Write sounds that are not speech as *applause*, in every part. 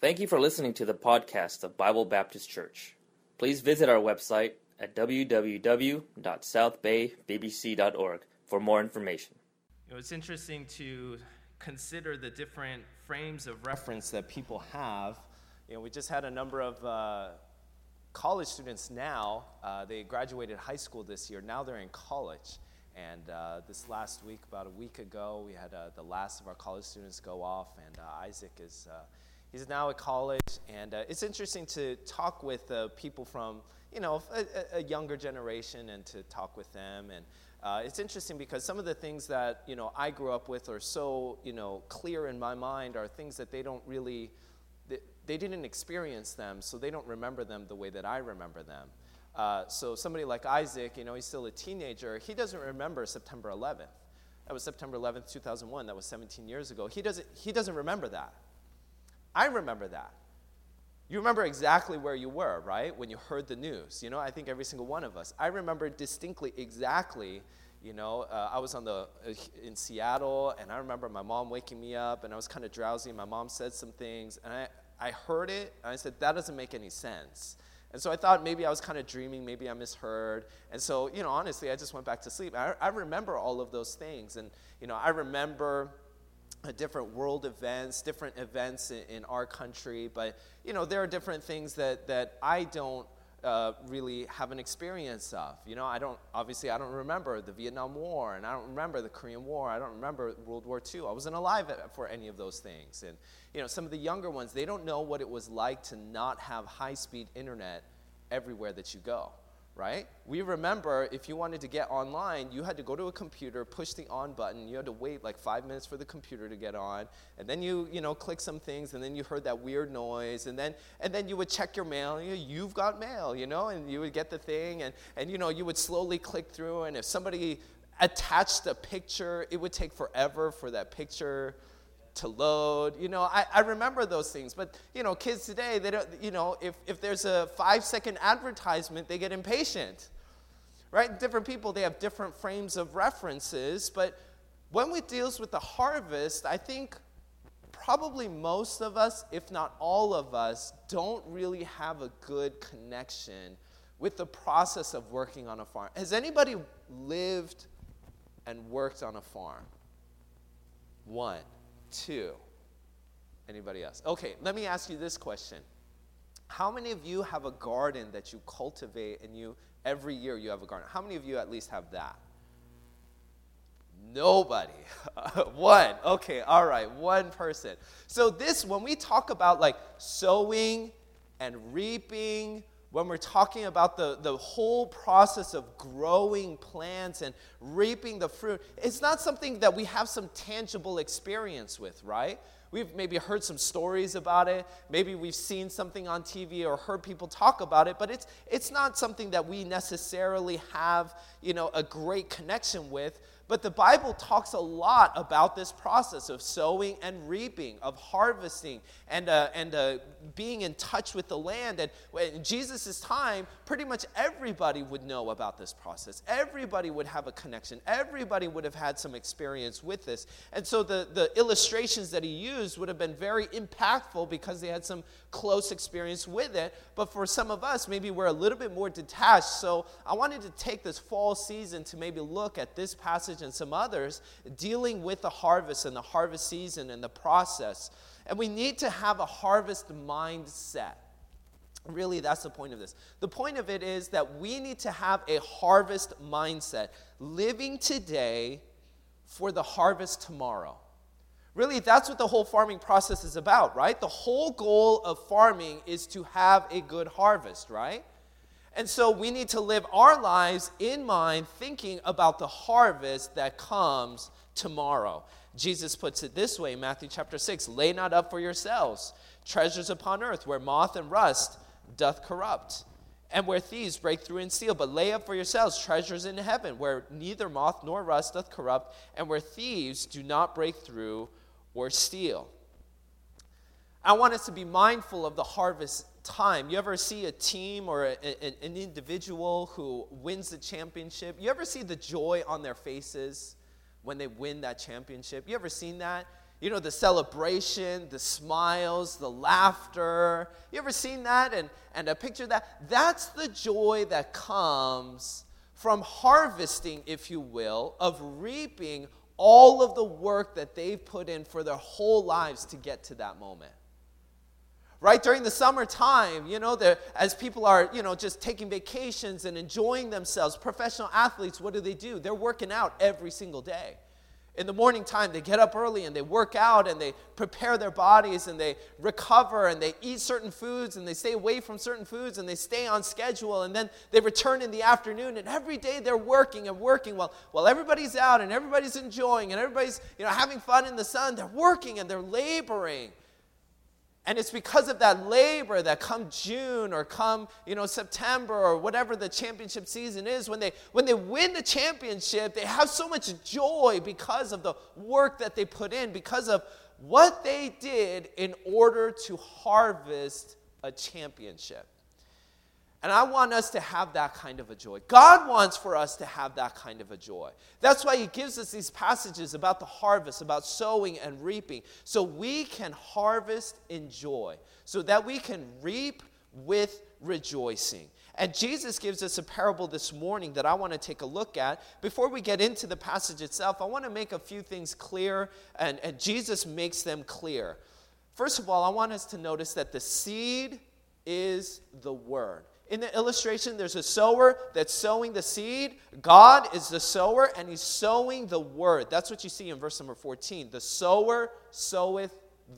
Thank you for listening to the podcast of Bible Baptist Church. Please visit our website at www.southbaybbc.org for more information. You know, it's interesting to consider the different frames of reference that people have. You know, we just had a number of uh, college students now. Uh, they graduated high school this year. Now they're in college. And uh, this last week, about a week ago, we had uh, the last of our college students go off, and uh, Isaac is uh, he's now at college. And it's interesting to talk with people from you know a, a, younger generation and to talk with them and uh, it's interesting because some of the things that you know I grew up with are so you know clear in my mind are things that they don't really they, they didn't experience them, so they don't remember them the way that I remember them. Uh, so somebody like Isaac, you know, he's still a teenager. He doesn't remember September 11th. That was September 11th, 2001. That was 17 years ago. He doesn't. He doesn't remember that. I remember that. You remember exactly where you were, right? When you heard the news. You know, I think every single one of us. I remember distinctly exactly, you know, uh, I was on the, uh, in Seattle, and I remember my mom waking me up, and I was kind of drowsy, and my mom said some things, and I, I heard it, and I said, that doesn't make any sense. And so I thought maybe I was kind of dreaming, maybe I misheard. And so, you know, honestly, I just went back to sleep. I, I remember all of those things. And, you know, I remember different world events, different events in, in, our country, but you know there are different things that that I don't uh, really have an experience of. You know, I don't obviously I don't remember the Vietnam War, and I don't remember the Korean War. I don't remember World War II. I wasn't alive for any of those things. And you know, some of the younger ones they don't know what it was like to not have high-speed internet everywhere that you go right? We remember if you wanted to get online, you had to go to a computer, push the on button, you had to wait like five minutes for the computer to get on, and then you, you know, click some things, and then you heard that weird noise, and then, and then you would check your mail, you, have got mail, you know, and you would get the thing, and, and, you know, you would slowly click through, and if somebody attached a picture, it would take forever for that picture to load. You know, I, I remember those things. But, you know, kids today, they don't, you know, if, if there's a five second advertisement, they get impatient. Right? Different people, they have different frames of references. But when it deals with the harvest, I think probably most of us, if not all of us, don't really have a good connection with the process of working on a farm. Has anybody lived and worked on a farm? One. Two. Anybody else? Okay, let me ask you this question. How many of you have a garden that you cultivate and you every year you have a garden? How many of you at least have that? Nobody. *laughs* one. Okay, all right, one person. So this when we talk about like sowing and reaping when we're talking about the, the whole process of growing plants and reaping the fruit, it's not something that we have some tangible experience with, right? We've maybe heard some stories about it. Maybe we've seen something on TV or heard people talk about it, but it's, it's not something that we necessarily have, you know, a great connection with. But the Bible talks a lot about this process of sowing and reaping, of harvesting, and, uh, and uh, being in touch with the land. And in Jesus' time, pretty much everybody would know about this process. Everybody would have a connection. Everybody would have had some experience with this. And so the, the illustrations that he used would have been very impactful because they had some close experience with it. But for some of us, maybe we're a little bit more detached. So I wanted to take this fall season to maybe look at this passage passage and some others dealing with the harvest and the harvest season and the process. And we need to have a harvest mindset. Really, that's the point of this. The point of it is that we need to have a harvest mindset, living today for the harvest tomorrow. Really, that's what the whole farming process is about, right? The whole goal of farming is to have a good harvest, right? And so we need to live our lives in mind, thinking about the harvest that comes tomorrow. Jesus puts it this way Matthew chapter 6 Lay not up for yourselves treasures upon earth, where moth and rust doth corrupt, and where thieves break through and steal. But lay up for yourselves treasures in heaven, where neither moth nor rust doth corrupt, and where thieves do not break through or steal. I want us to be mindful of the harvest time. You ever see a team or a, a, an individual who wins the championship? You ever see the joy on their faces when they win that championship? You ever seen that? you know, the celebration, the smiles, the laughter. You ever seen that and, and a picture of that? That's the joy that comes from harvesting, if you will, of reaping all of the work that they've put in for their whole lives to get to that moment right during the summertime you know as people are you know just taking vacations and enjoying themselves professional athletes what do they do? They're working out every single day. In the morning time they get up early and they work out and they prepare their bodies and they recover and they eat certain foods and they stay away from certain foods and they stay on schedule and then they return in the afternoon and every day they're working and working while, while everybody's out and everybody's enjoying and everybody's you know having fun in the sun they're working and they're laboring and it's because of that labor that come June or come, you know, September or whatever the championship season is, when they when they win the championship, they have so much joy because of the work that they put in, because of what they did in order to harvest a championship. And I want us to have that kind of a joy. God wants for us to have that kind of a joy. That's why He gives us these passages about the harvest, about sowing and reaping, so we can harvest in joy, so that we can reap with rejoicing. And Jesus gives us a parable this morning that I want to take a look at. Before we get into the passage itself, I want to make a few things clear, and, and Jesus makes them clear. First of all, I want us to notice that the seed is the word. In the illustration, there's a sower that's sowing the seed. God is the sower, and he's sowing the word. That's what you see in verse number 14. The sower soweth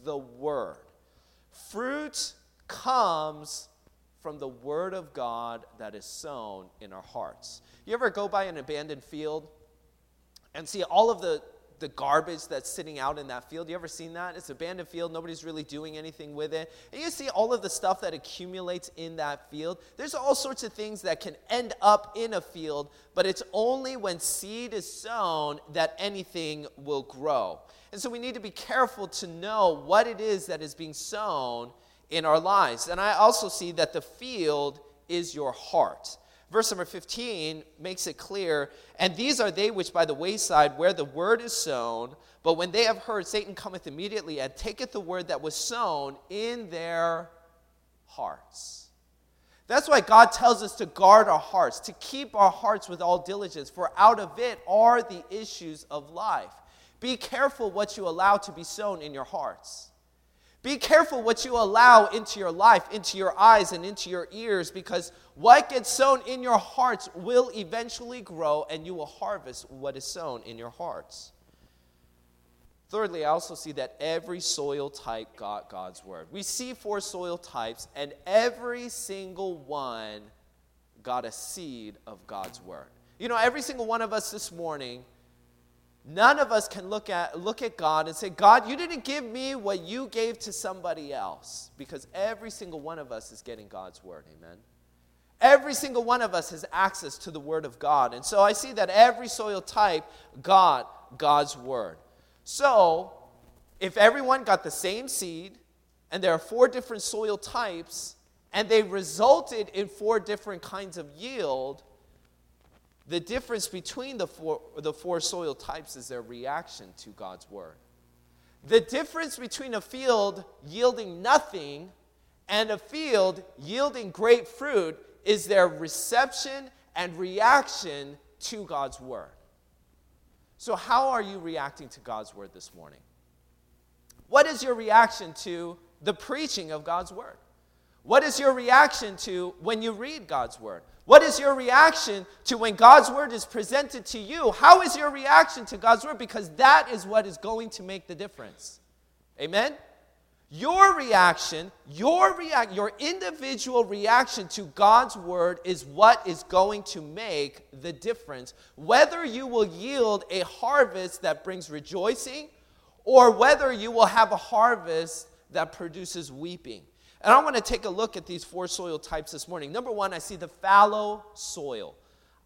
the word. Fruit comes from the word of God that is sown in our hearts. You ever go by an abandoned field and see all of the the garbage that's sitting out in that field. You ever seen that? It's an abandoned field. Nobody's really doing anything with it. And you see all of the stuff that accumulates in that field. There's all sorts of things that can end up in a field, but it's only when seed is sown that anything will grow. And so we need to be careful to know what it is that is being sown in our lives. And I also see that the field is your heart. Verse number 15 makes it clear, and these are they which by the wayside where the word is sown, but when they have heard, Satan cometh immediately and taketh the word that was sown in their hearts. That's why God tells us to guard our hearts, to keep our hearts with all diligence, for out of it are the issues of life. Be careful what you allow to be sown in your hearts. Be careful what you allow into your life, into your eyes, and into your ears, because what gets sown in your hearts will eventually grow, and you will harvest what is sown in your hearts. Thirdly, I also see that every soil type got God's word. We see four soil types, and every single one got a seed of God's word. You know, every single one of us this morning None of us can look at, look at God and say, God, you didn't give me what you gave to somebody else. Because every single one of us is getting God's word. Amen. Every single one of us has access to the word of God. And so I see that every soil type got God's word. So if everyone got the same seed, and there are four different soil types, and they resulted in four different kinds of yield, the difference between the four, the four soil types is their reaction to God's word. The difference between a field yielding nothing and a field yielding great fruit is their reception and reaction to God's word. So, how are you reacting to God's word this morning? What is your reaction to the preaching of God's word? What is your reaction to when you read God's word? What is your reaction to when God's word is presented to you? How is your reaction to God's word? Because that is what is going to make the difference. Amen? Your reaction, your react, your individual reaction to God's word is what is going to make the difference. Whether you will yield a harvest that brings rejoicing or whether you will have a harvest that produces weeping. And I want to take a look at these four soil types this morning. Number one, I see the fallow soil.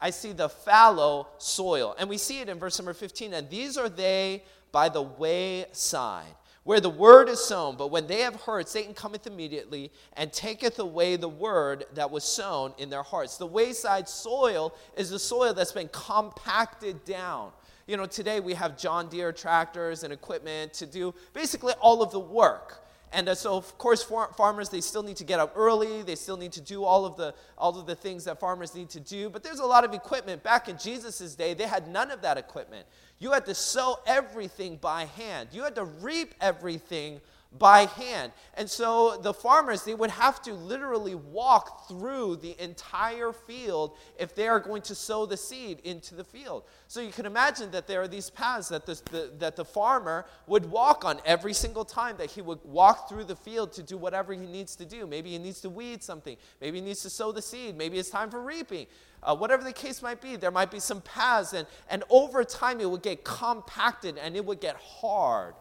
I see the fallow soil. And we see it in verse number 15. And these are they by the wayside, where the word is sown. But when they have heard, Satan cometh immediately and taketh away the word that was sown in their hearts. The wayside soil is the soil that's been compacted down. You know, today we have John Deere tractors and equipment to do basically all of the work. And uh, so, of course, far- farmers they still need to get up early. They still need to do all of the all of the things that farmers need to do. But there's a lot of equipment. Back in Jesus' day, they had none of that equipment. You had to sow everything by hand. You had to reap everything by hand. And so the farmers, they would have to literally walk through the entire field if they are going to sow the seed into the field. So you can imagine that there are these paths that, the, that the farmer would walk on every single time that he would walk through the field to do whatever he needs to do. Maybe he needs to weed something, maybe he needs to sow the seed, maybe it's time for reaping. Uh, whatever the case might be, there might be some paths, and, and over time it would get compacted and it would get hard.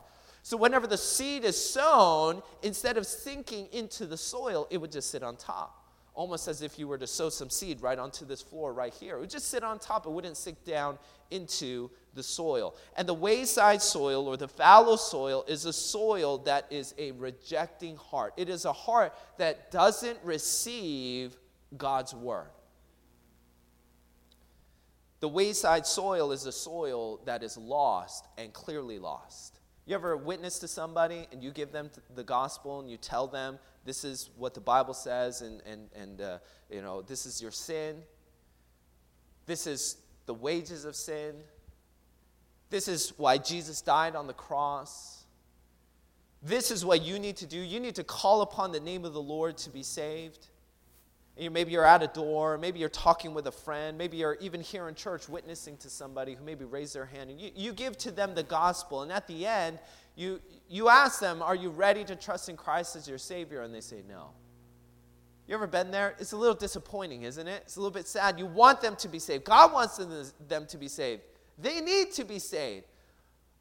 So, whenever the seed is sown, instead of sinking into the soil, it would just sit on top. Almost as if you were to sow some seed right onto this floor right here. It would just sit on top, it wouldn't sink down into the soil. And the wayside soil or the fallow soil is a soil that is a rejecting heart. It is a heart that doesn't receive God's word. The wayside soil is a soil that is lost and clearly lost. You ever witness to somebody and you give them the gospel and you tell them this is what the Bible says and, and, and uh, you know, this is your sin? This is the wages of sin. This is why Jesus died on the cross. This is what you need to do. You need to call upon the name of the Lord to be saved. You, maybe you're at a door, maybe you're talking with a friend, maybe you're even here in church witnessing to somebody who maybe raised their hand, and you, you give to them the gospel, and at the end, you, you ask them, Are you ready to trust in Christ as your Savior? And they say, No. You ever been there? It's a little disappointing, isn't it? It's a little bit sad. You want them to be saved. God wants them to be saved. They need to be saved.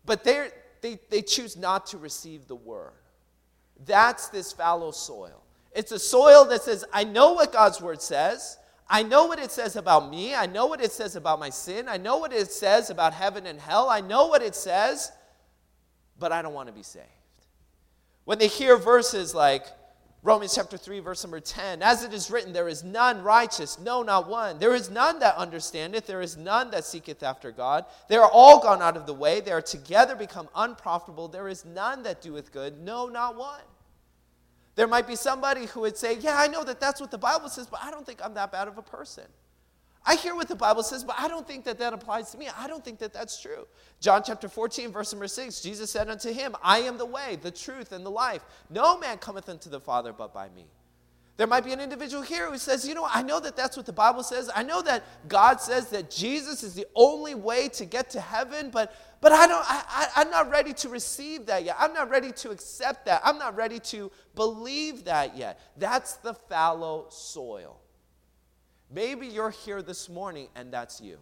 But they they, they choose not to receive the word. That's this fallow soil. It's a soil that says, I know what God's word says. I know what it says about me. I know what it says about my sin. I know what it says about heaven and hell. I know what it says, but I don't want to be saved. When they hear verses like Romans chapter 3, verse number 10, as it is written, there is none righteous, no, not one. There is none that understandeth, there is none that seeketh after God. They are all gone out of the way, they are together become unprofitable. There is none that doeth good, no, not one. There might be somebody who would say, Yeah, I know that that's what the Bible says, but I don't think I'm that bad of a person. I hear what the Bible says, but I don't think that that applies to me. I don't think that that's true. John chapter 14, verse number 6, Jesus said unto him, I am the way, the truth, and the life. No man cometh unto the Father but by me. There might be an individual here who says, You know, I know that that's what the Bible says. I know that God says that Jesus is the only way to get to heaven, but, but I don't, I, I, I'm not ready to receive that yet. I'm not ready to accept that. I'm not ready to believe that yet. That's the fallow soil. Maybe you're here this morning and that's you.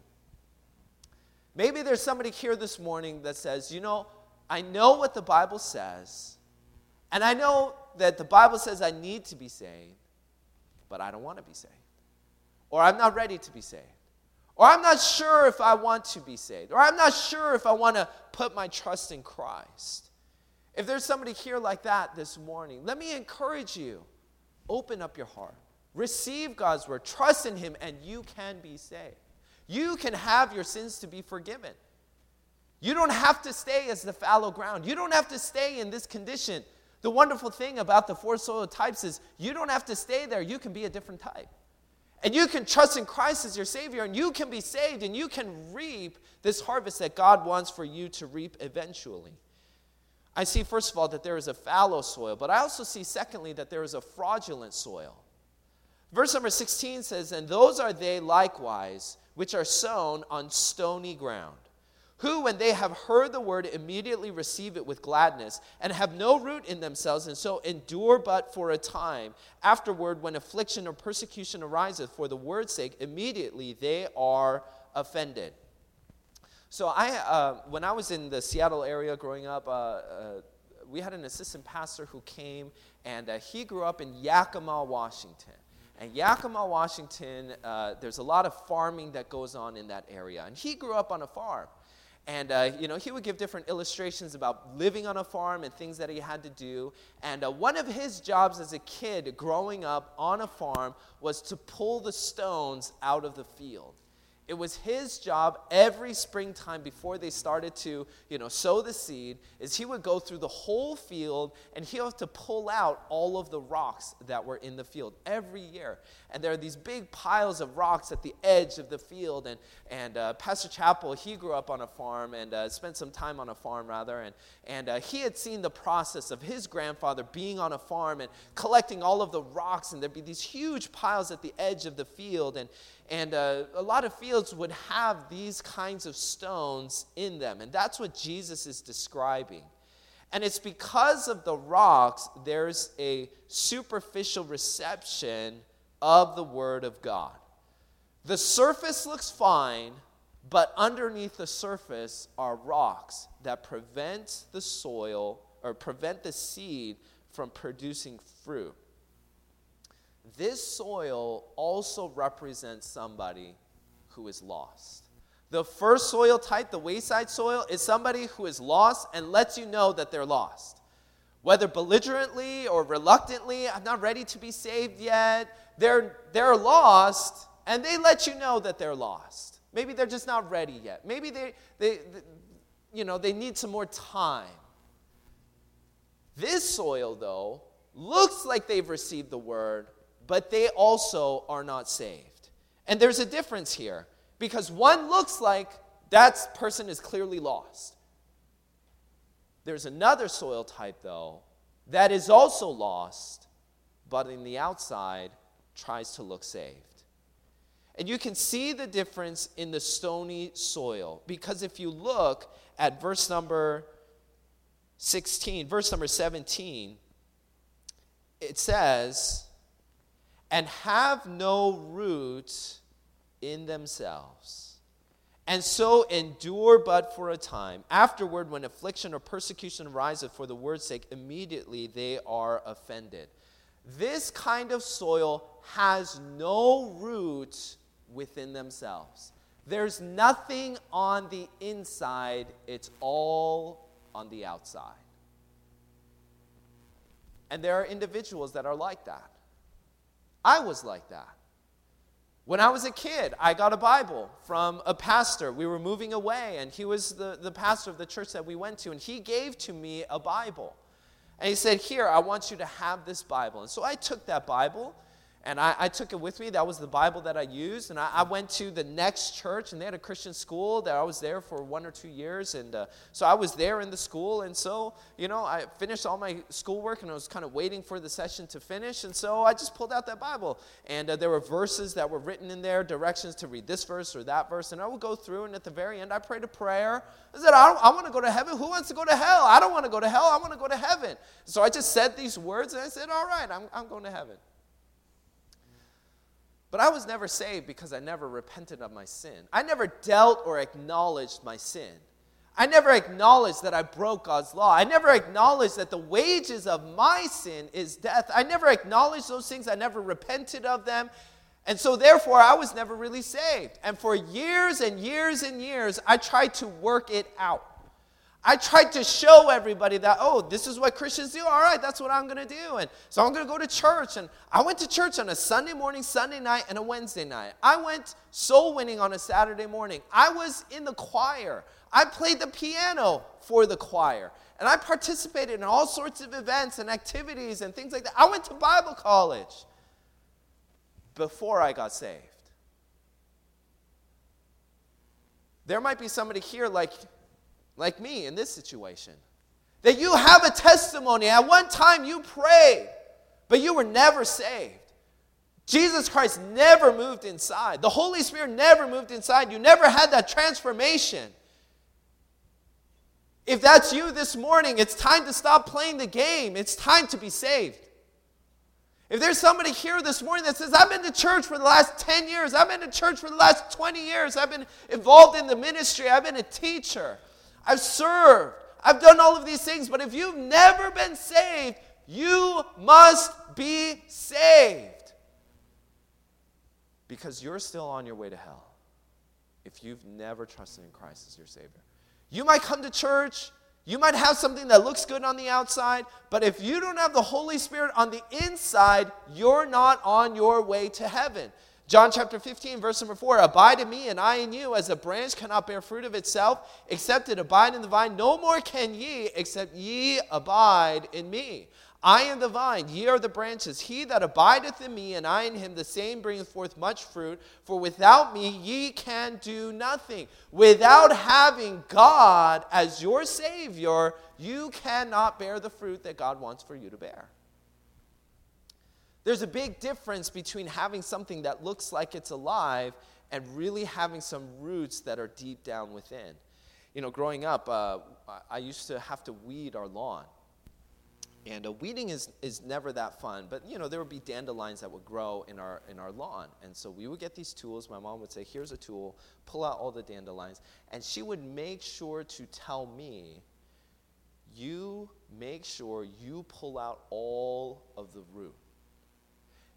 Maybe there's somebody here this morning that says, You know, I know what the Bible says, and I know that the Bible says I need to be saved but I don't want to be saved. Or I'm not ready to be saved. Or I'm not sure if I want to be saved. Or I'm not sure if I want to put my trust in Christ. If there's somebody here like that this morning, let me encourage you open up your heart, receive God's word, trust in Him, and you can be saved. You can have your sins to be forgiven. You don't have to stay as the fallow ground. You don't have to stay in this condition the wonderful thing about the four soil types is you don't have to stay there, you can be a different type. And you can trust in Christ as your Savior, and you can be saved, and you can reap this harvest that God wants for you to reap eventually. I see, first of all, that there is a fallow soil, but I also see, secondly, that there is a fraudulent soil. Verse number 16 says, And those are they likewise which are sown on stony ground who, when they have heard the word, immediately receive it with gladness, and have no root in themselves, and so endure but for a time. Afterward, when affliction or persecution ariseth for the word's sake, immediately they are offended. So, I, uh, when I was in the Seattle area growing up, uh, uh, we had an assistant pastor who came, and uh, he grew up in Yakima, Washington. And Yakima, Washington, uh, there's a lot of farming that goes on in that area. And he grew up on a farm. And, uh, you know, he would give different illustrations about living on a farm and things that he had to do. And uh, one of his jobs as a kid growing up on a farm was to pull the stones out of the field. It was his job every springtime before they started to, you know, sow the seed, is he would go through the whole field and he had to pull out all of the rocks that were in the field every year. And there are these big piles of rocks at the edge of the field. And, and uh, Pastor Chappell, he grew up on a farm and uh, spent some time on a farm, rather. And, and uh, he had seen the process of his grandfather being on a farm and collecting all of the rocks. And there'd be these huge piles at the edge of the field. And, and uh, a lot of fields would have these kinds of stones in them. And that's what Jesus is describing. And it's because of the rocks, there's a superficial reception of the Word of God. The surface looks fine, but underneath the surface are rocks that prevent the soil or prevent the seed from producing fruit. This soil also represents somebody who is lost. The first soil type, the wayside soil, is somebody who is lost and lets you know that they're lost. Whether belligerently or reluctantly, I'm not ready to be saved yet. They're, they're lost and they let you know that they're lost. Maybe they're just not ready yet. Maybe they, they, they you know, they need some more time. This soil, though, looks like they've received the word, but they also are not saved. And there's a difference here because one looks like that person is clearly lost. There's another soil type, though, that is also lost, but in the outside tries to look saved. And you can see the difference in the stony soil because if you look at verse number 16, verse number 17, it says, and have no root in themselves, and so endure but for a time. Afterward, when affliction or persecution arises for the word's sake, immediately they are offended. This kind of soil has no root within themselves. There's nothing on the inside, it's all on the outside. And there are individuals that are like that. I was like that. When I was a kid, I got a Bible from a pastor. We were moving away, and he was the, the pastor of the church that we went to, and he gave to me a Bible. And he said, Here, I want you to have this Bible. And so I took that Bible and I, I, took it with me. That was the Bible that I used. And I, I, went to the next church, and they had a Christian school that I was there for one or two years. And uh, so I was there in the school. And so, you know, I finished all my schoolwork, and I was kind of waiting for the session to finish. And so I just pulled out that Bible. And uh, there were verses that were written in there, directions to read this verse or that verse. And I would go through, and at the very end, I prayed a prayer. I said, I, I want to go to heaven. Who wants to go to hell? I don't want to go to hell. I want to go to heaven. So I just said these words, and I said, All right, I'm, I'm going to heaven. But I was never saved because I never repented of my sin. I never dealt or acknowledged my sin. I never acknowledged that I broke God's law. I never acknowledged that the wages of my sin is death. I never acknowledged those things. I never repented of them. And so, therefore, I was never really saved. And for years and years and years, I tried to work it out. I tried to show everybody that, oh, this is what Christians do. All right, that's what I'm going to do. And so I'm going to go to church. And I went to church on a Sunday morning, Sunday night, and a Wednesday night. I went soul winning on a Saturday morning. I was in the choir. I played the piano for the choir. And I participated in all sorts of events and activities and things like that. I went to Bible college before I got saved. There might be somebody here like, like me in this situation. That you have a testimony. At one time you prayed, but you were never saved. Jesus Christ never moved inside. The Holy Spirit never moved inside. You never had that transformation. If that's you this morning, it's time to stop playing the game. It's time to be saved. If there's somebody here this morning that says, I've been to church for the last 10 years, I've been to church for the last 20 years, I've been involved in the ministry, I've been a teacher, I've served, I've done all of these things, but if you've never been saved, you must be saved. Because you're still on your way to hell if you've never trusted in Christ as your Savior. You might come to church, you might have something that looks good on the outside, but if you don't have the Holy Spirit on the inside, you're not on your way to heaven. John chapter 15, verse number 4 Abide in me, and I in you, as a branch cannot bear fruit of itself, except it abide in the vine. No more can ye, except ye abide in me. I am the vine, ye are the branches. He that abideth in me, and I in him, the same bringeth forth much fruit. For without me ye can do nothing. Without having God as your Savior, you cannot bear the fruit that God wants for you to bear. There's a big difference between having something that looks like it's alive and really having some roots that are deep down within. You know, growing up, uh, I used to have to weed our lawn. And uh, weeding is, is never that fun, but you know, there would be dandelions that would grow in our, in our lawn. And so we would get these tools. My mom would say, Here's a tool, pull out all the dandelions. And she would make sure to tell me, You make sure you pull out all of the root.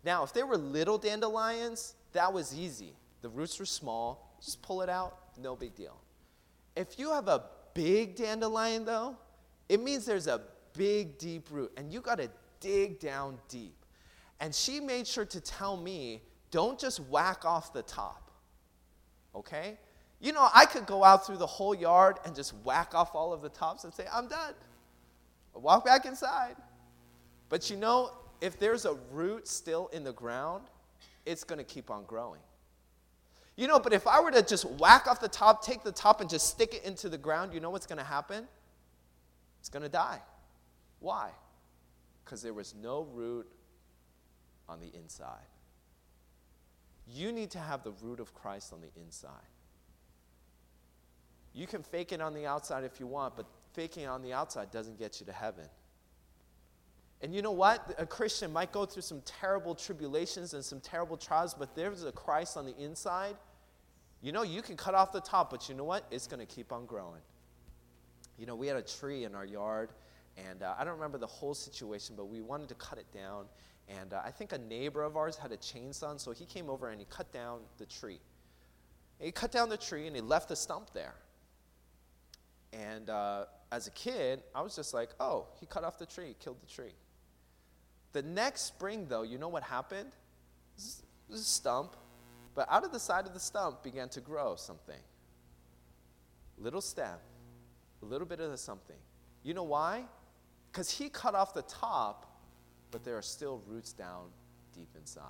Now, if there were little dandelions, that was easy. The roots were small, just pull it out, no big deal. If you have a big dandelion, though, it means there's a big, deep root, and you got to dig down deep. And she made sure to tell me, don't just whack off the top, okay? You know, I could go out through the whole yard and just whack off all of the tops and say, I'm done. walk back inside. But you know, if there's a root still in the ground, it's going to keep on growing. You know, but if I were to just whack off the top, take the top, and just stick it into the ground, you know what's going to happen? It's going to die. Why? Because there was no root on the inside. You need to have the root of Christ on the inside. You can fake it on the outside if you want, but faking it on the outside doesn't get you to heaven. And you know what? A Christian might go through some terrible tribulations and some terrible trials, but there's a Christ on the inside. You know, you can cut off the top, but you know what? It's going to keep on growing. You know, we had a tree in our yard, and uh, I don't remember the whole situation, but we wanted to cut it down. And uh, I think a neighbor of ours had a chainsaw, so he came over and he cut down the tree. And he cut down the tree and he left the stump there. And uh, as a kid, I was just like, oh, he cut off the tree, killed the tree. The next spring, though, you know what happened? A stump, but out of the side of the stump began to grow something. Little stem, a little bit of the something. You know why? Because he cut off the top, but there are still roots down deep inside.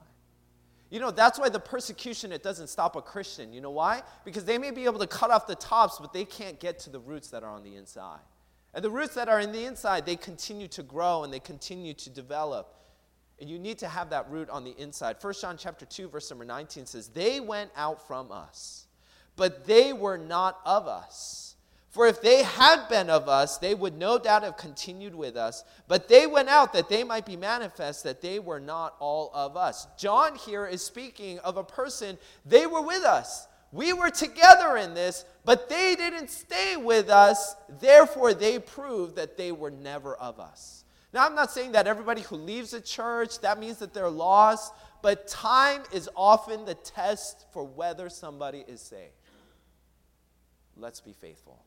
You know, that's why the persecution, it doesn't stop a Christian. You know why? Because they may be able to cut off the tops, but they can't get to the roots that are on the inside. And the roots that are in the inside, they continue to grow and they continue to develop. And you need to have that root on the inside. 1 John chapter 2, verse number 19 says, They went out from us, but they were not of us. For if they had been of us, they would no doubt have continued with us. But they went out that they might be manifest that they were not all of us. John here is speaking of a person, they were with us. We were together in this, but they didn't stay with us. Therefore, they proved that they were never of us. Now, I'm not saying that everybody who leaves a church, that means that they're lost, but time is often the test for whether somebody is saved. Let's be faithful.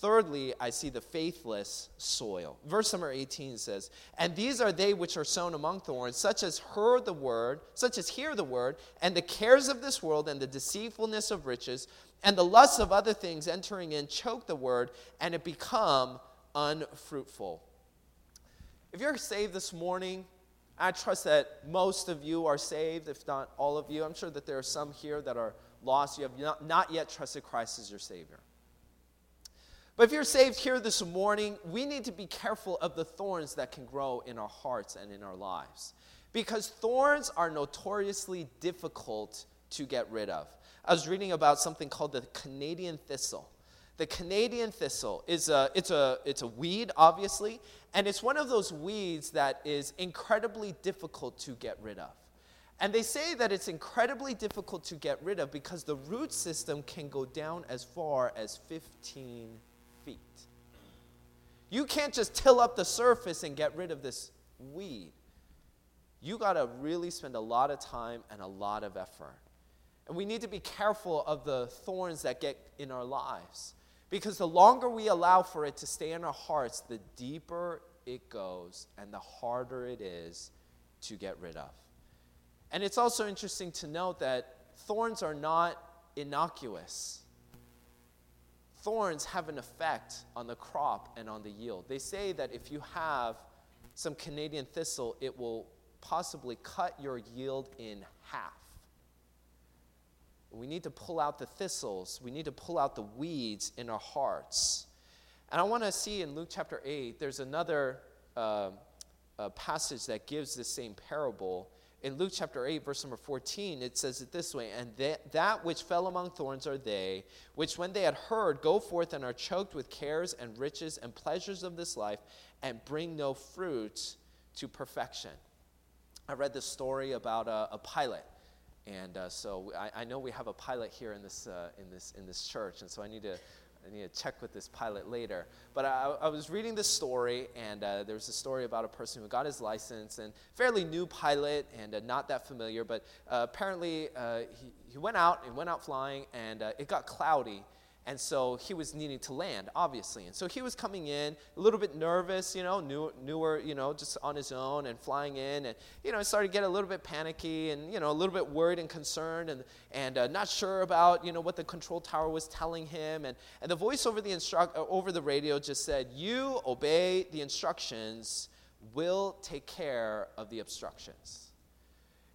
Thirdly, I see the faithless soil. Verse number 18 says, And these are they which are sown among thorns, such as heard the word, such as hear the word, and the cares of this world, and the deceitfulness of riches, and the lusts of other things entering in choke the word, and it become unfruitful. If you're saved this morning, I trust that most of you are saved, if not all of you. I'm sure that there are some here that are lost. You have not, not yet trusted Christ as your Savior. But if you're saved here this morning, we need to be careful of the thorns that can grow in our hearts and in our lives. Because thorns are notoriously difficult to get rid of. I was reading about something called the Canadian thistle. The Canadian thistle is a, it's, a, it's a weed, obviously, and it's one of those weeds that is incredibly difficult to get rid of. And they say that it's incredibly difficult to get rid of because the root system can go down as far as 15 feet. You can't just till up the surface and get rid of this weed. You got to really spend a lot of time and a lot of effort. And we need to be careful of the thorns that get in our lives. Because the longer we allow for it to stay in our hearts, the deeper it goes and the harder it is to get rid of. And it's also interesting to note that thorns are not innocuous. Thorns have an effect on the crop and on the yield. They say that if you have some Canadian thistle, it will possibly cut your yield in half. We need to pull out the thistles, we need to pull out the weeds in our hearts. And I want to see in Luke chapter 8, there's another uh, passage that gives the same parable. In Luke chapter 8, verse number 14, it says it this way And that, that which fell among thorns are they, which when they had heard, go forth and are choked with cares and riches and pleasures of this life, and bring no fruit to perfection. I read this story about a, a pilot. And uh, so I, I, know we have a pilot here in this, uh, in, this, in this church, and so I need to I need to check with this pilot later. But I, I was reading this story, and uh, there was a story about a person who got his license, and fairly new pilot, and uh, not that familiar. But uh, apparently, uh, he, he went out, and went out flying, and uh, it got cloudy, and so he was needing to land, obviously. And so he was coming in a little bit nervous, you know, new, newer, you know, just on his own and flying in. And, you know, started to get a little bit panicky and, you know, a little bit worried and concerned and, and uh, not sure about, you know, what the control tower was telling him. And, and the voice over the, uh, over the radio just said, You obey the instructions, we'll take care of the obstructions.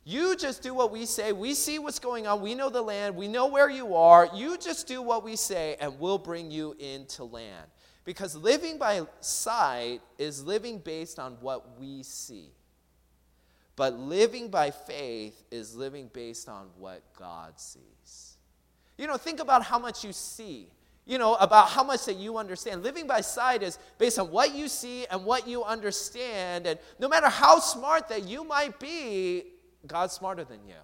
You just do what we say. We see what's going on. We know the land. We know where you are. You just do what we say, and we'll bring you into land. Because living by sight is living based on what we see. But living by faith is living based on what God sees. You know, think about how much you see. You know, about how much that you understand. Living by sight is based on what you see and what you understand. And no matter how smart that you might be, God's smarter than you.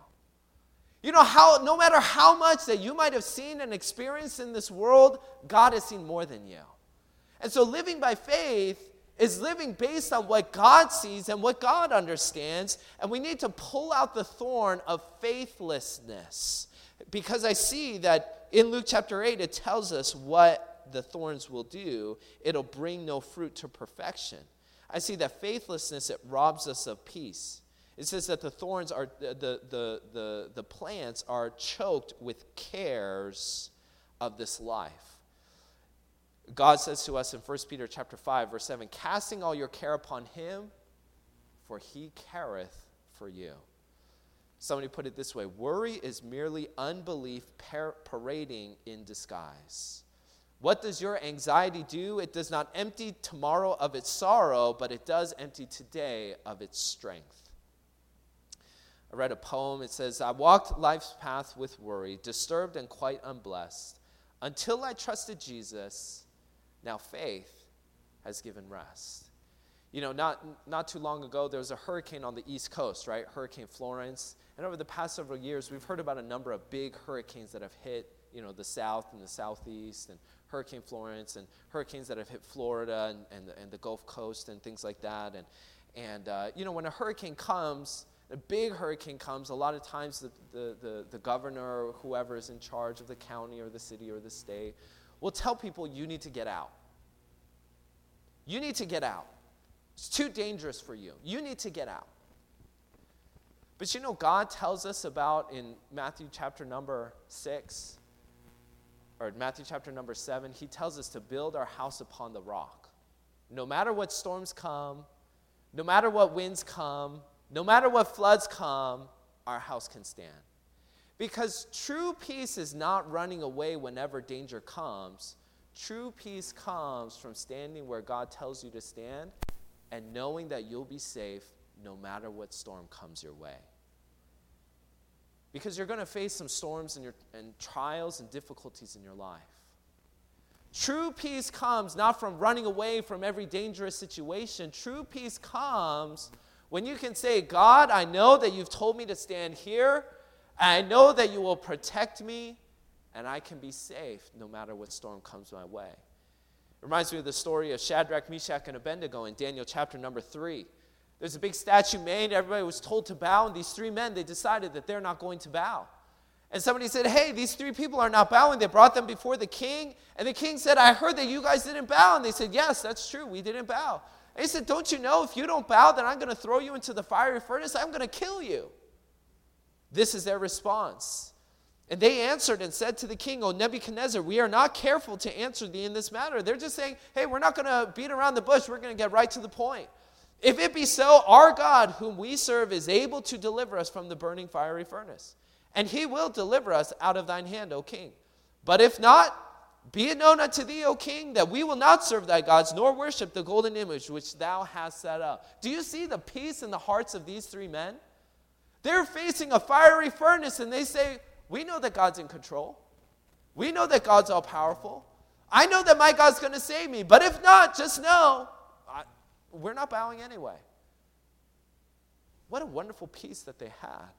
You know how no matter how much that you might have seen and experienced in this world, God has seen more than you. And so living by faith is living based on what God sees and what God understands, and we need to pull out the thorn of faithlessness. Because I see that in Luke chapter 8 it tells us what the thorns will do. It'll bring no fruit to perfection. I see that faithlessness it robs us of peace. It says that the thorns are, the, the, the, the plants are choked with cares of this life. God says to us in 1 Peter chapter 5, verse 7, casting all your care upon him, for he careth for you. Somebody put it this way worry is merely unbelief par- parading in disguise. What does your anxiety do? It does not empty tomorrow of its sorrow, but it does empty today of its strength. I read a poem. It says, I walked life's path with worry, disturbed and quite unblessed, until I trusted Jesus. Now faith has given rest. You know, not, not too long ago, there was a hurricane on the East Coast, right? Hurricane Florence. And over the past several years, we've heard about a number of big hurricanes that have hit, you know, the South and the Southeast, and Hurricane Florence, and hurricanes that have hit Florida and, and, the, and the Gulf Coast and things like that. And, and uh, you know, when a hurricane comes, a big hurricane comes, a lot of times the, the, the, the, governor or whoever is in charge of the county or the city or the state will tell people you need to get out. You need to get out. It's too dangerous for you. You need to get out. But you know, God tells us about in Matthew chapter number six, or Matthew chapter number seven, He tells us to build our house upon the rock. No matter what storms come, no matter what winds come, no matter what floods come, our house can stand. Because true peace is not running away whenever danger comes. True peace comes from standing where God tells you to stand and knowing that you'll be safe no matter what storm comes your way. Because you're going to face some storms and, your, and trials and difficulties in your life. True peace comes not from running away from every dangerous situation. True peace comes when you can say, God, I know that you've told me to stand here, I know that you will protect me, and I can be safe no matter what storm comes my way. It reminds me of the story of Shadrach, Meshach, and Abednego in Daniel chapter number three. There's a big statue made, everybody was told to bow, and these three men, they decided that they're not going to bow. And somebody said, Hey, these three people are not bowing. They brought them before the king. And the king said, I heard that you guys didn't bow. And they said, Yes, that's true. We didn't bow. He said, Don't you know if you don't bow, then I'm going to throw you into the fiery furnace? I'm going to kill you. This is their response. And they answered and said to the king, O Nebuchadnezzar, we are not careful to answer thee in this matter. They're just saying, hey, we're not going to beat around the bush. We're going to get right to the point. If it be so, our God, whom we serve, is able to deliver us from the burning fiery furnace. And he will deliver us out of thine hand, O king. But if not, be it known unto thee, O king, that we will not serve thy gods, nor worship the golden image which thou hast set up. Do you see the peace in the hearts of these three men? They're facing a fiery furnace and they say, We know that God's in control. We know that God's all powerful. I know that my God's going to save me. But if not, just know I, we're not bowing anyway. What a wonderful peace that they had.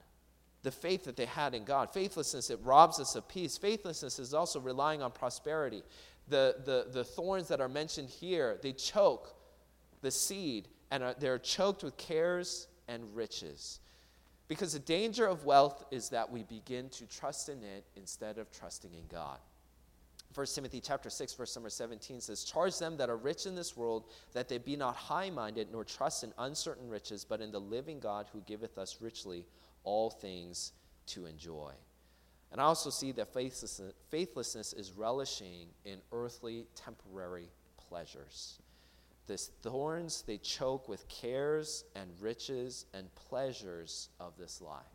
The faith that they had in God. Faithlessness, it robs us of peace. Faithlessness is also relying on prosperity. The, the, the thorns that are mentioned here, they choke the seed and are, they're choked with cares and riches. Because the danger of wealth is that we begin to trust in it instead of trusting in God. 1 Timothy chapter 6 verse number 17 says charge them that are rich in this world that they be not high-minded nor trust in uncertain riches but in the living God who giveth us richly all things to enjoy. And I also see that faithlessness, faithlessness is relishing in earthly temporary pleasures. This thorns they choke with cares and riches and pleasures of this life.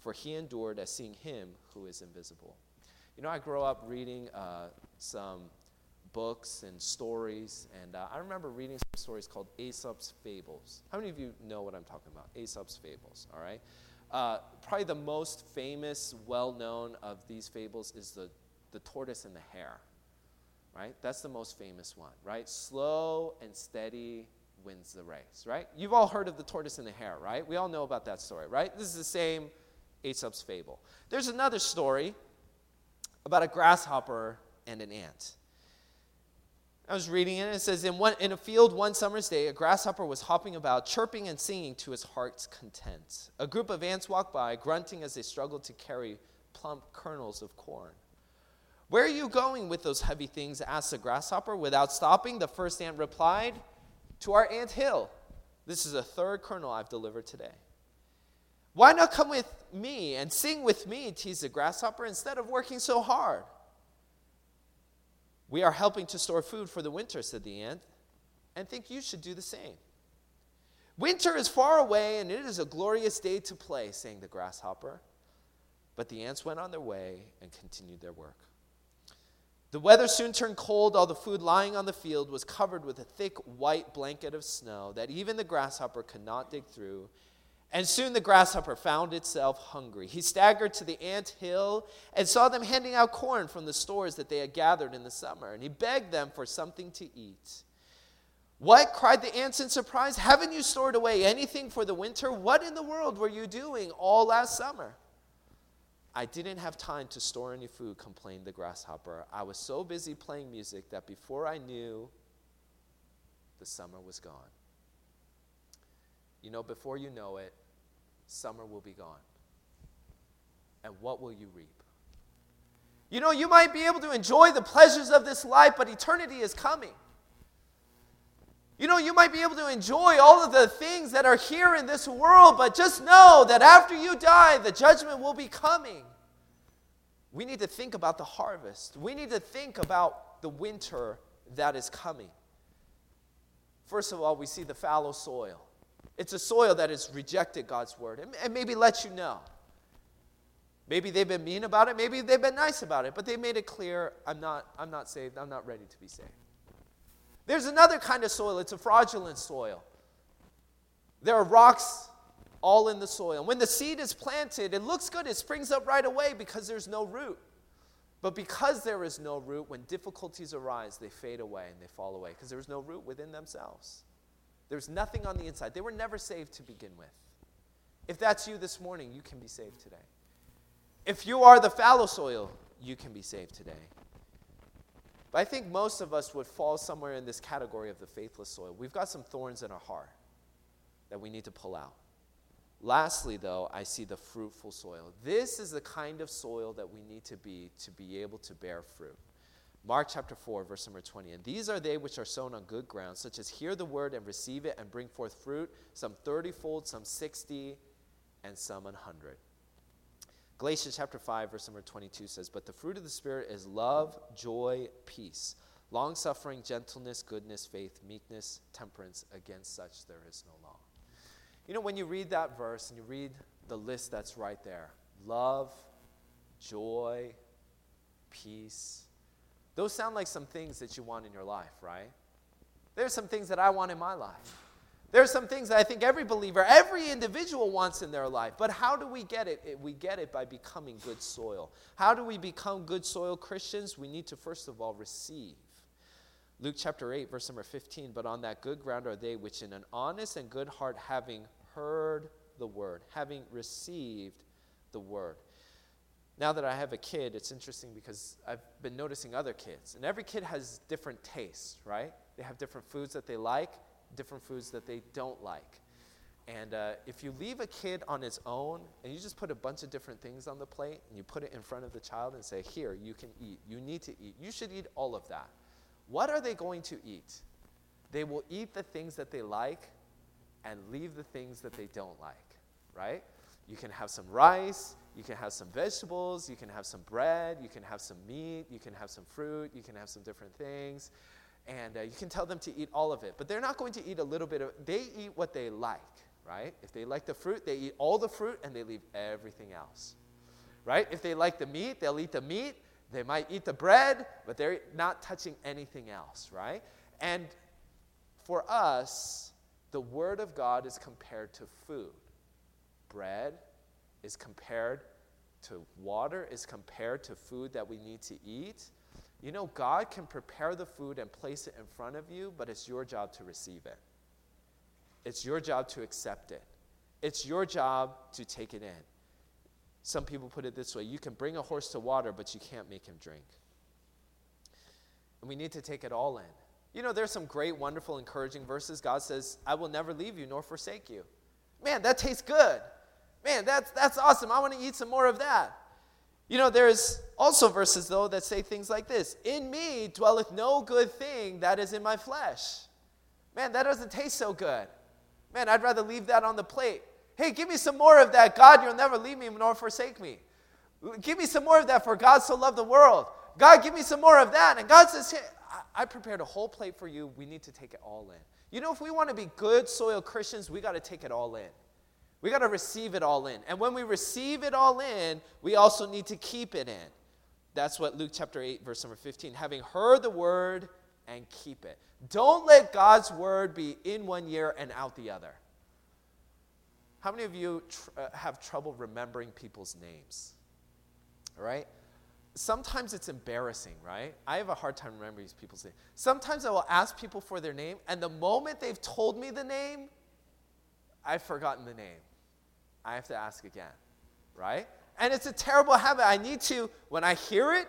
for he endured as seeing him who is invisible. You know, I grew up reading uh, some books and stories, and uh, I remember reading some stories called Aesop's Fables. How many of you know what I'm talking about? Aesop's Fables, all right? Uh, probably the most famous, well known of these fables is the, the tortoise and the hare, right? That's the most famous one, right? Slow and steady wins the race, right? You've all heard of the tortoise and the hare, right? We all know about that story, right? This is the same Aesop's fable. There's another story about a grasshopper and an ant. I was reading it, and it says in, one, in a field one summer's day, a grasshopper was hopping about, chirping and singing to his heart's content. A group of ants walked by, grunting as they struggled to carry plump kernels of corn. Where are you going with those heavy things? asked the grasshopper. Without stopping, the first ant replied, To our ant hill. This is a third kernel I've delivered today. Why not come with me and sing with me, teased the grasshopper, instead of working so hard? We are helping to store food for the winter, said the ant, and think you should do the same. Winter is far away, and it is a glorious day to play, sang the grasshopper. But the ants went on their way and continued their work. The weather soon turned cold. All the food lying on the field was covered with a thick white blanket of snow that even the grasshopper could not dig through and soon the grasshopper found itself hungry. He staggered to the ant hill and saw them handing out corn from the stores that they had gathered in the summer, and he begged them for something to eat. What? cried the ants in surprise. Haven't you stored away anything for the winter? What in the world were you doing all last summer? I didn't have time to store any food, complained the grasshopper. I was so busy playing music that before I knew, the summer was gone. You know, before you know it, summer will be gone. And what will you reap? You know, you might be able to enjoy the pleasures of this life, but eternity is coming. You know, you might be able to enjoy all of the things that are here in this world, but just know that after you die, the judgment will be coming. We need to think about the harvest. We need to think about the winter that is coming. First of all, we see the fallow soil. It's a soil that has rejected God's word and, and maybe let you know. Maybe they've been mean about it, maybe they've been nice about it, but they made it clear I'm not, I'm not saved, I'm not ready to be saved. There's another kind of soil, it's a fraudulent soil. There are rocks all in the soil. When the seed is planted, it looks good, it springs up right away because there's no root. But because there is no root, when difficulties arise, they fade away and they fall away because there is no root within themselves. There's nothing on the inside. They were never saved to begin with. If that's you this morning, you can be saved today. If you are the fallow soil, you can be saved today. But I think most of us would fall somewhere in this category of the faithless soil. We've got some thorns in our heart that we need to pull out. Lastly, though, I see the fruitful soil. This is the kind of soil that we need to be to be able to bear fruit. Mark chapter 4, verse number 20. And these are they which are sown on good ground, such as hear the word and receive it and bring forth fruit, some thirtyfold, some sixty, and some an hundred. Galatians chapter 5, verse number 22 says, But the fruit of the Spirit is love, joy, peace, long suffering, gentleness, goodness, faith, meekness, temperance. Against such there is no law. You know, when you read that verse and you read the list that's right there love, joy, peace those sound like some things that you want in your life, right? There's some things that I want in my life. There's some things that I think every believer, every individual wants in their life. But how do we get it? We get it by becoming good soil. How do we become good soil Christians? We need to, first of all, receive. Luke chapter 8, verse number 15. But on that good ground are they which in an honest and good heart, having heard the word, having received the word. Now that I have a kid, it's interesting because I've been noticing other kids, and every kid has different tastes, right? They have different foods that they like, different foods that they don't like. And uh, if you leave a kid on its own and you just put a bunch of different things on the plate and you put it in front of the child and say, Here, you can eat. You need to eat. You should eat all of that. What are they going to eat? They will eat the things that they like and leave the things that they don't like, right? You can have some rice, you can have some vegetables, you can have some bread, you can have some meat, you can have some fruit, you can have some different things. And uh, you can tell them to eat all of it. But they're not going to eat a little bit of They eat what they like, right? If they like the fruit, they eat all the fruit and they leave everything else, right? If they like the meat, they'll eat the meat. They might eat the bread, but they're not touching anything else, right? And for us, the Word of God is compared to food. Bread is compared to water, is compared to food that we need to eat. You know, God can prepare the food and place it in front of you, but it's your job to receive it. It's your job to accept it. It's your job to take it in. Some people put it this way you can bring a horse to water, but you can't make him drink. And we need to take it all in. You know, there's some great, wonderful, encouraging verses. God says, I will never leave you nor forsake you. Man, that tastes good. Man, that's, that's awesome. I want to eat some more of that. You know, there's also verses, though, that say things like this In me dwelleth no good thing that is in my flesh. Man, that doesn't taste so good. Man, I'd rather leave that on the plate. Hey, give me some more of that. God, you'll never leave me nor forsake me. Give me some more of that, for God so loved the world. God, give me some more of that. And God says, hey, I prepared a whole plate for you. We need to take it all in. You know, if we want to be good soil Christians, we got to take it all in. We got to receive it all in. And when we receive it all in, we also need to keep it in. That's what Luke chapter 8, verse number 15. Having heard the word and keep it. Don't let God's word be in one year and out the other. How many of you tr- uh, have trouble remembering people's names? All right? Sometimes it's embarrassing, right? I have a hard time remembering people's names. Sometimes I will ask people for their name, and the moment they've told me the name, I've forgotten the name. I have to ask again, right? And it's a terrible habit. I need to, when I hear it,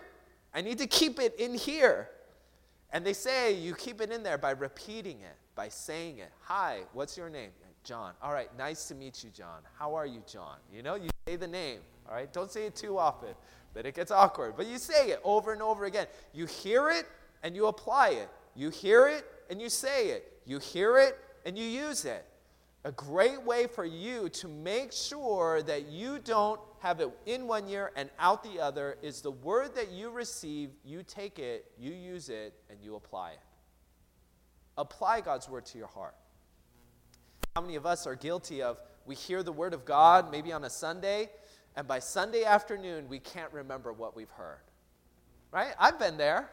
I need to keep it in here. And they say you keep it in there by repeating it, by saying it. Hi, what's your name? John. All right, nice to meet you, John. How are you, John? You know, you say the name, all right? Don't say it too often, but it gets awkward. But you say it over and over again. You hear it and you apply it. You hear it and you say it. You hear it and you use it. A great way for you to make sure that you don't have it in one year and out the other is the word that you receive, you take it, you use it, and you apply it. Apply God's word to your heart. How many of us are guilty of we hear the word of God maybe on a Sunday, and by Sunday afternoon, we can't remember what we've heard? Right? I've been there.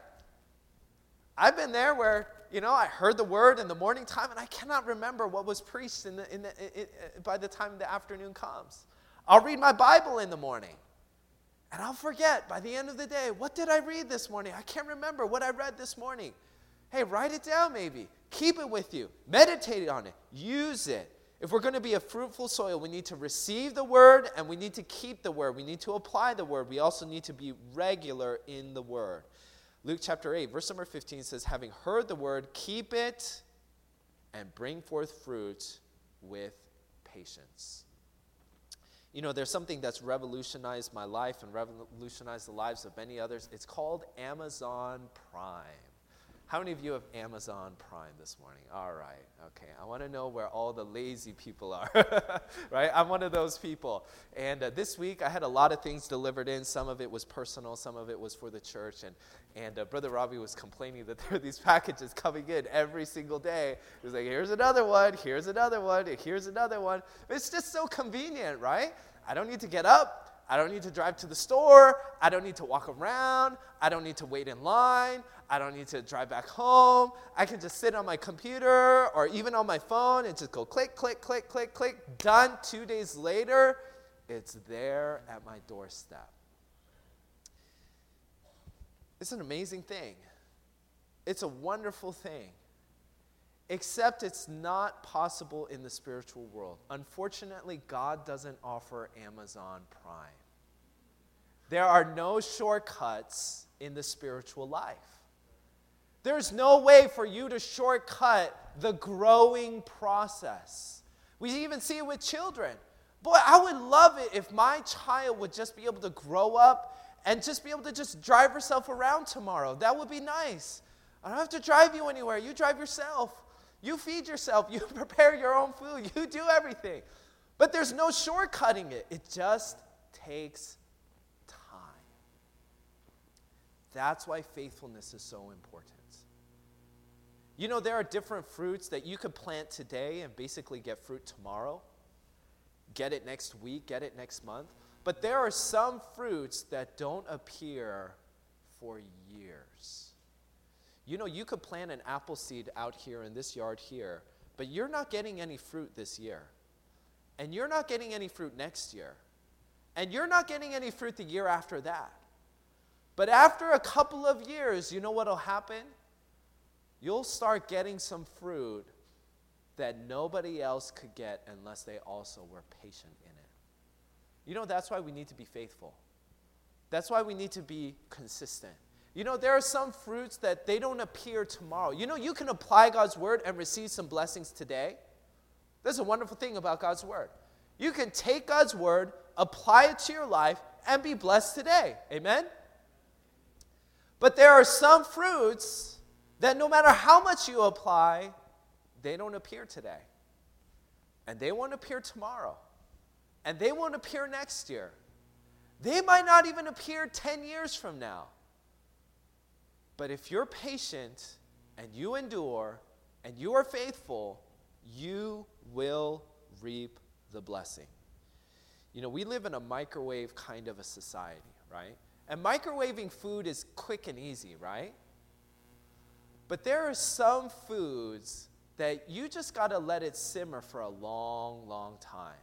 I've been there where you know, I heard the word in the morning time and I cannot remember what was preached in the, in the, by the time the afternoon comes. I'll read my Bible in the morning and I'll forget by the end of the day, what did I read this morning? I can't remember what I read this morning. Hey, write it down maybe. Keep it with you. Meditate on it. Use it. If we're going to be a fruitful soil, we need to receive the word and we need to keep the word. We need to apply the word. We also need to be regular in the word. Luke chapter 8, verse number 15 says, Having heard the word, keep it and bring forth fruit with patience. You know, there's something that's revolutionized my life and revolutionized the lives of many others. It's called Amazon Prime. How many of you have Amazon Prime this morning? All right, okay. I want to know where all the lazy people are, *laughs* right? I'm one of those people. And uh, this week I had a lot of things delivered in. Some of it was personal, some of it was for the church. And, and uh, Brother Robbie was complaining that *laughs* there are these packages coming in every single day. He was like, here's another one, here's another one, here's another one. It's just so convenient, right? I don't need to get up. I don't need to drive to the store. I don't need to walk around. I don't need to wait in line. I don't need to drive back home. I can just sit on my computer or even on my phone and just go click, click, click, click, click. Done. Two days later, it's there at my doorstep. It's an amazing thing. It's a wonderful thing. Except it's not possible in the spiritual world. Unfortunately, God doesn't offer Amazon Prime. There are no shortcuts in the spiritual life. There's no way for you to shortcut the growing process. We even see it with children. Boy, I would love it if my child would just be able to grow up and just be able to just drive herself around tomorrow. That would be nice. I don't have to drive you anywhere. You drive yourself. You feed yourself. *laughs* You prepare your own food. You do everything. But there's no shortcutting it. It just takes time. That's why faithfulness is so important. You know, there are different fruits that you could plant today and basically get fruit tomorrow, get it next week, get it next month. But there are some fruits that don't appear for years. You know, you could plant an apple seed out here in this yard here, but you're not getting any fruit this year. And you're not getting any fruit next year. And you're not getting any fruit the year after that. But after a couple of years, you know what will happen? You'll start getting some fruit that nobody else could get unless they also were patient in it. You know, that's why we need to be faithful. That's why we need to be consistent. You know, there are some fruits that they don't appear tomorrow. You know, you can apply God's word and receive some blessings today. That's a wonderful thing about God's word. You can take God's word, apply it to your life, and be blessed today. Amen? But there are some fruits that no matter how much you apply, they don't appear today. And they won't appear tomorrow. And they won't appear next year. They might not even appear 10 years from now. But if you're patient and you endure and you are faithful, you will reap the blessing. You know, we live in a microwave kind of a society, right? And microwaving food is quick and easy, right? But there are some foods that you just got to let it simmer for a long, long time.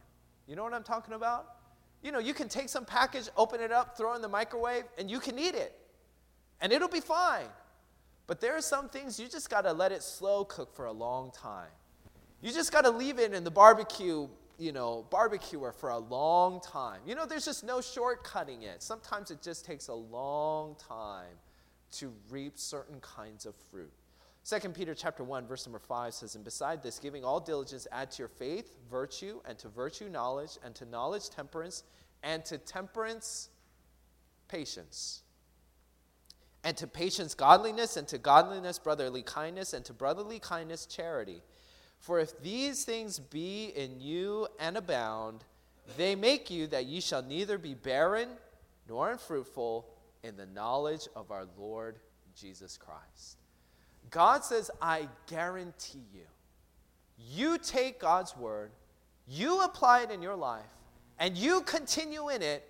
You know what I'm talking about? You know, you can take some package, open it up, throw it in the microwave, and you can eat it. And it'll be fine. But there are some things you just got to let it slow cook for a long time. You just got to leave it in the barbecue you know, barbecuer for a long time. You know, there's just no shortcutting it. Sometimes it just takes a long time to reap certain kinds of fruit. 2 Peter chapter 1 verse number 5 says and beside this giving all diligence add to your faith virtue and to virtue knowledge and to knowledge temperance and to temperance patience and to patience godliness and to godliness brotherly kindness and to brotherly kindness charity for if these things be in you and abound, they make you that ye shall neither be barren nor unfruitful in the knowledge of our Lord Jesus Christ. God says, I guarantee you, you take God's word, you apply it in your life, and you continue in it,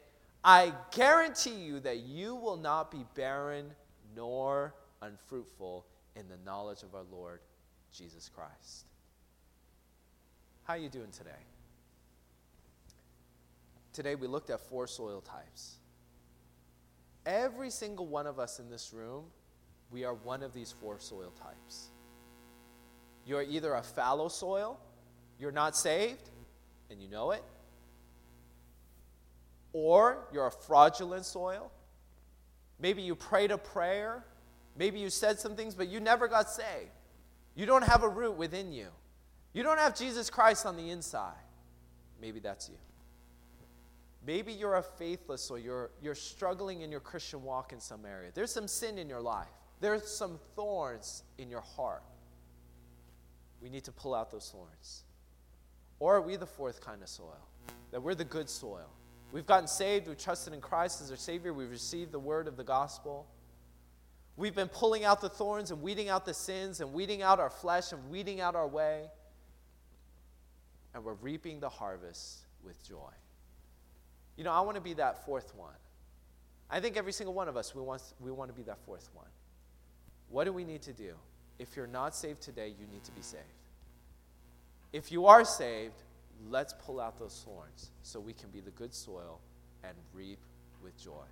I guarantee you that you will not be barren nor unfruitful in the knowledge of our Lord Jesus Christ. How are you doing today? Today we looked at four soil types. Every single one of us in this room, we are one of these four soil types. You are either a fallow soil, You're not saved, and you know it. Or you're a fraudulent soil. Maybe you prayed a prayer. Maybe you said some things, but you never got saved. You don't have a root within you. You don't have Jesus Christ on the inside. Maybe that's you. Maybe you're a faithless or you're, you're struggling in your Christian walk in some area. There's some sin in your life, there's some thorns in your heart. We need to pull out those thorns. Or are we the fourth kind of soil? That we're the good soil. We've gotten saved, we've trusted in Christ as our Savior, we've received the word of the gospel. We've been pulling out the thorns and weeding out the sins and weeding out our flesh and weeding out our way. And we're reaping the harvest with joy. You know, I want to be that fourth one. I think every single one of us, we want, we want to be that fourth one. What do we need to do? If you're not saved today, you need to be saved. If you are saved, let's pull out those thorns so we can be the good soil and reap with joy.